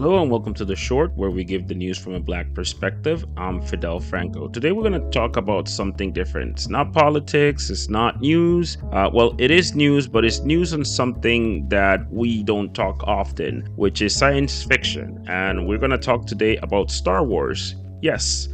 Hello and welcome to The Short, where we give the news from a black perspective. I'm Fidel Franco. Today we're going to talk about something different. It's not politics, it's not news. Uh, well, it is news, but it's news on something that we don't talk often, which is science fiction. And we're going to talk today about Star Wars. Yes,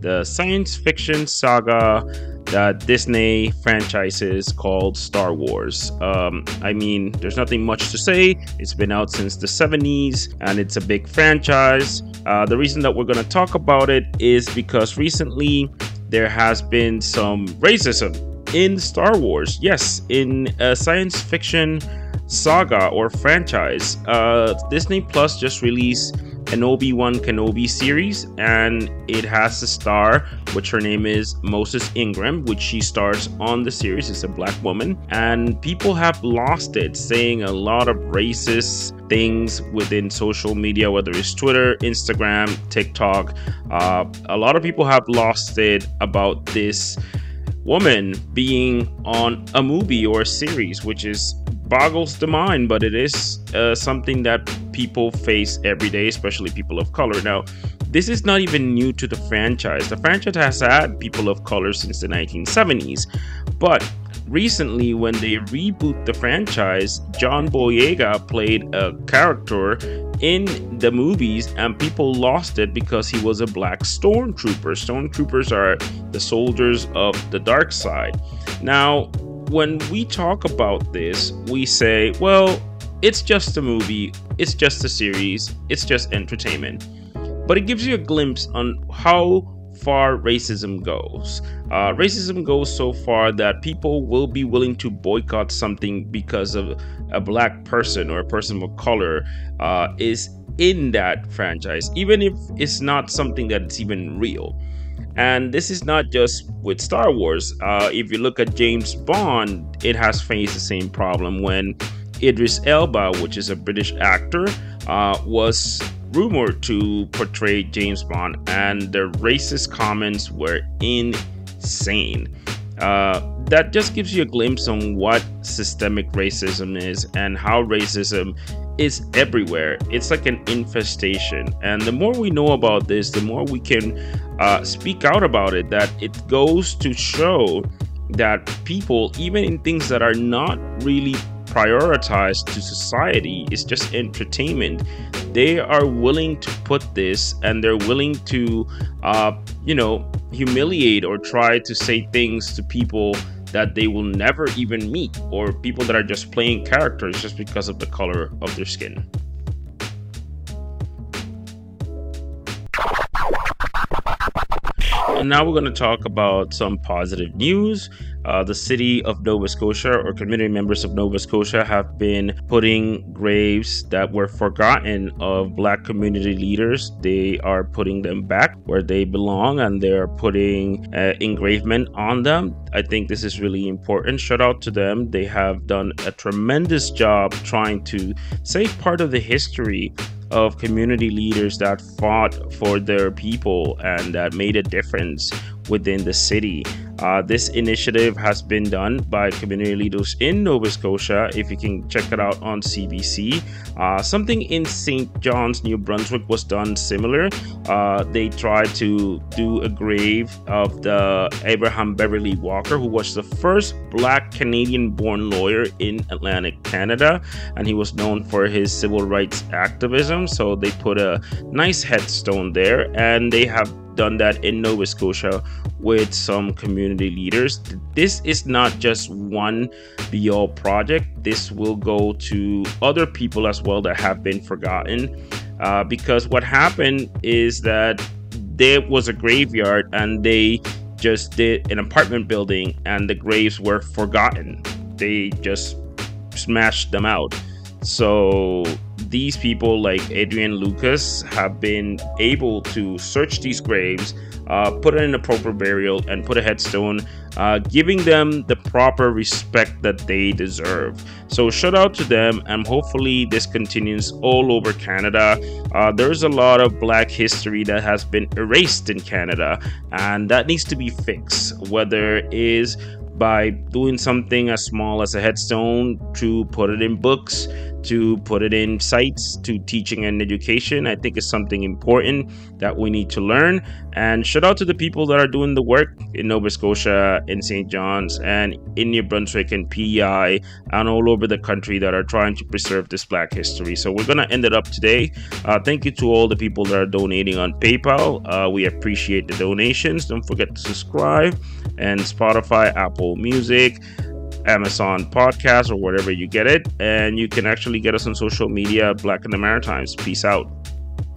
the science fiction saga that Disney franchises called Star Wars. Um, I mean, there's nothing much to say. It's been out since the 70s and it's a big franchise. Uh, the reason that we're going to talk about it is because recently there has been some racism in Star Wars. Yes, in a science fiction saga or franchise. Uh, Disney Plus just released an Obi-Wan Kenobi series, and it has a star, which her name is Moses Ingram, which she stars on the series. It's a black woman, and people have lost it, saying a lot of racist things within social media, whether it's Twitter, Instagram, TikTok. Uh, a lot of people have lost it about this woman being on a movie or a series, which is boggles the mind, but it is uh, something that people face every day, especially people of color. Now, this is not even new to the franchise. The franchise has had people of color since the 1970s, but recently, when they reboot the franchise, John Boyega played a character in the movies, and people lost it because he was a black stormtrooper. Stormtroopers are the soldiers of the dark side. Now, when we talk about this, we say, well, it's just a movie, it's just a series, it's just entertainment. But it gives you a glimpse on how far racism goes. Uh, racism goes so far that people will be willing to boycott something because of a black person or a person of color uh, is in that franchise, even if it's not something that's even real. And this is not just with Star Wars. Uh, if you look at James Bond, it has faced the same problem when Idris Elba, which is a British actor, uh, was rumored to portray James Bond, and the racist comments were insane. Uh, that just gives you a glimpse on what systemic racism is and how racism is everywhere. It's like an infestation. And the more we know about this, the more we can uh, speak out about it. That it goes to show that people, even in things that are not really prioritized to society, is just entertainment. They are willing to put this and they're willing to, uh, you know, humiliate or try to say things to people that they will never even meet, or people that are just playing characters just because of the color of their skin. And now we're going to talk about some positive news. Uh, the city of Nova Scotia or community members of Nova Scotia have been putting graves that were forgotten of black community leaders. They are putting them back where they belong and they're putting uh, engravement on them. I think this is really important. Shout out to them. They have done a tremendous job trying to save part of the history of community leaders that fought for their people and that made a difference within the city. Uh, this initiative has been done by community leaders in Nova Scotia. If you can check it out on CBC, uh, something in St. John's, New Brunswick was done similar. Uh, they tried to do a grave of the Abraham Beverly Walker, who was the first Black Canadian-born lawyer in Atlantic Canada, and he was known for his civil rights activism. So they put a nice headstone there, and they have done that in Nova Scotia with some community leaders. This is not just one be all project, this will go to other people as well that have been forgotten. Uh, because what happened is that there was a graveyard and they just did an apartment building and the graves were forgotten. They just smashed them out. So these people like Adrian Lucas have been able to search these graves, uh, put in a proper burial, and put a headstone, uh, giving them the proper respect that they deserve. So shout out to them, and hopefully this continues all over Canada. Uh, there's a lot of Black history that has been erased in Canada, and that needs to be fixed. Whether is by doing something as small as a headstone to put it in books to put it in sites to teaching and education. I think is something important that we need to learn. And shout out to the people that are doing the work in Nova Scotia, in St. John's, and in New Brunswick and PEI, and all over the country that are trying to preserve this Black history. So we're gonna end it up today. Uh, thank you to all the people that are donating on PayPal. Uh, we appreciate the donations. Don't forget to subscribe and Spotify, Apple Music. Amazon podcast or whatever you get it. And you can actually get us on social media, Black in the Maritimes. Peace out.